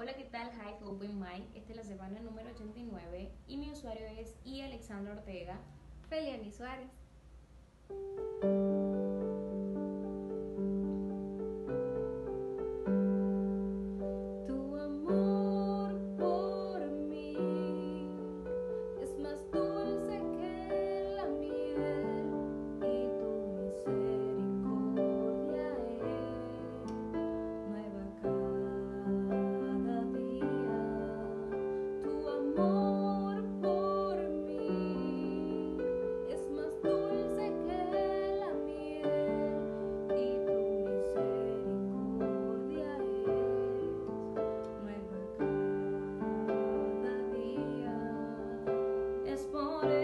Hola, ¿qué tal? Hi, Open Mind. Esta es la semana número 89 y mi usuario es I. Alexandra Ortega. Feliani Suárez. corresponde.